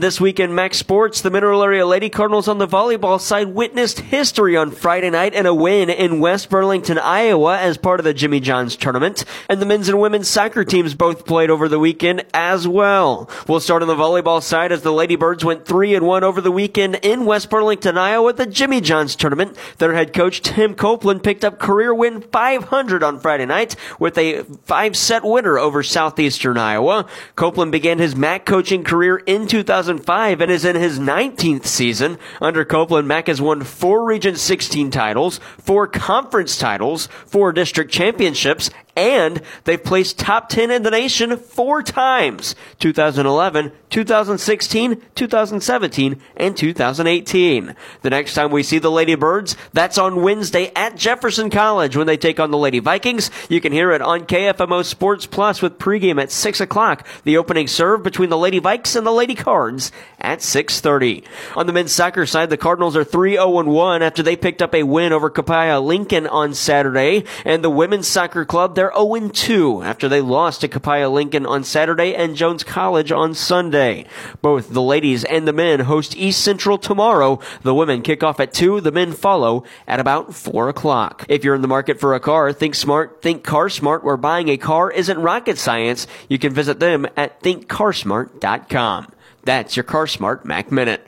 This week in Max Sports, the Mineral Area Lady Cardinals on the volleyball side witnessed history on Friday night in a win in West Burlington, Iowa as part of the Jimmy Johns tournament. And the men's and women's soccer teams both played over the weekend as well. We'll start on the volleyball side as the Lady Birds went 3 and 1 over the weekend in West Burlington, Iowa at the Jimmy Johns tournament. Their head coach Tim Copeland picked up career win 500 on Friday night with a five set winner over Southeastern Iowa. Copeland began his MAC coaching career in 2000 2005 and is in his 19th season. Under Copeland, Mac has won four Region 16 titles, four conference titles, four district championships, and they've placed top 10 in the nation four times 2011, 2016, 2017, and 2018. The next time we see the Lady Birds, that's on Wednesday at Jefferson College when they take on the Lady Vikings. You can hear it on KFMO Sports Plus with pregame at 6 o'clock. The opening serve between the Lady Vikes and the Lady Cards at 6.30. On the men's soccer side, the Cardinals are 3-0-1 after they picked up a win over Copiah Lincoln on Saturday, and the women's soccer club, they're 0-2 after they lost to Copiah Lincoln on Saturday and Jones College on Sunday. Both the ladies and the men host East Central tomorrow. The women kick off at 2, the men follow at about 4 o'clock. If you're in the market for a car, think smart, think car smart, where buying a car isn't rocket science. You can visit them at thinkcarsmart.com. That's your CarSmart Mac Minute.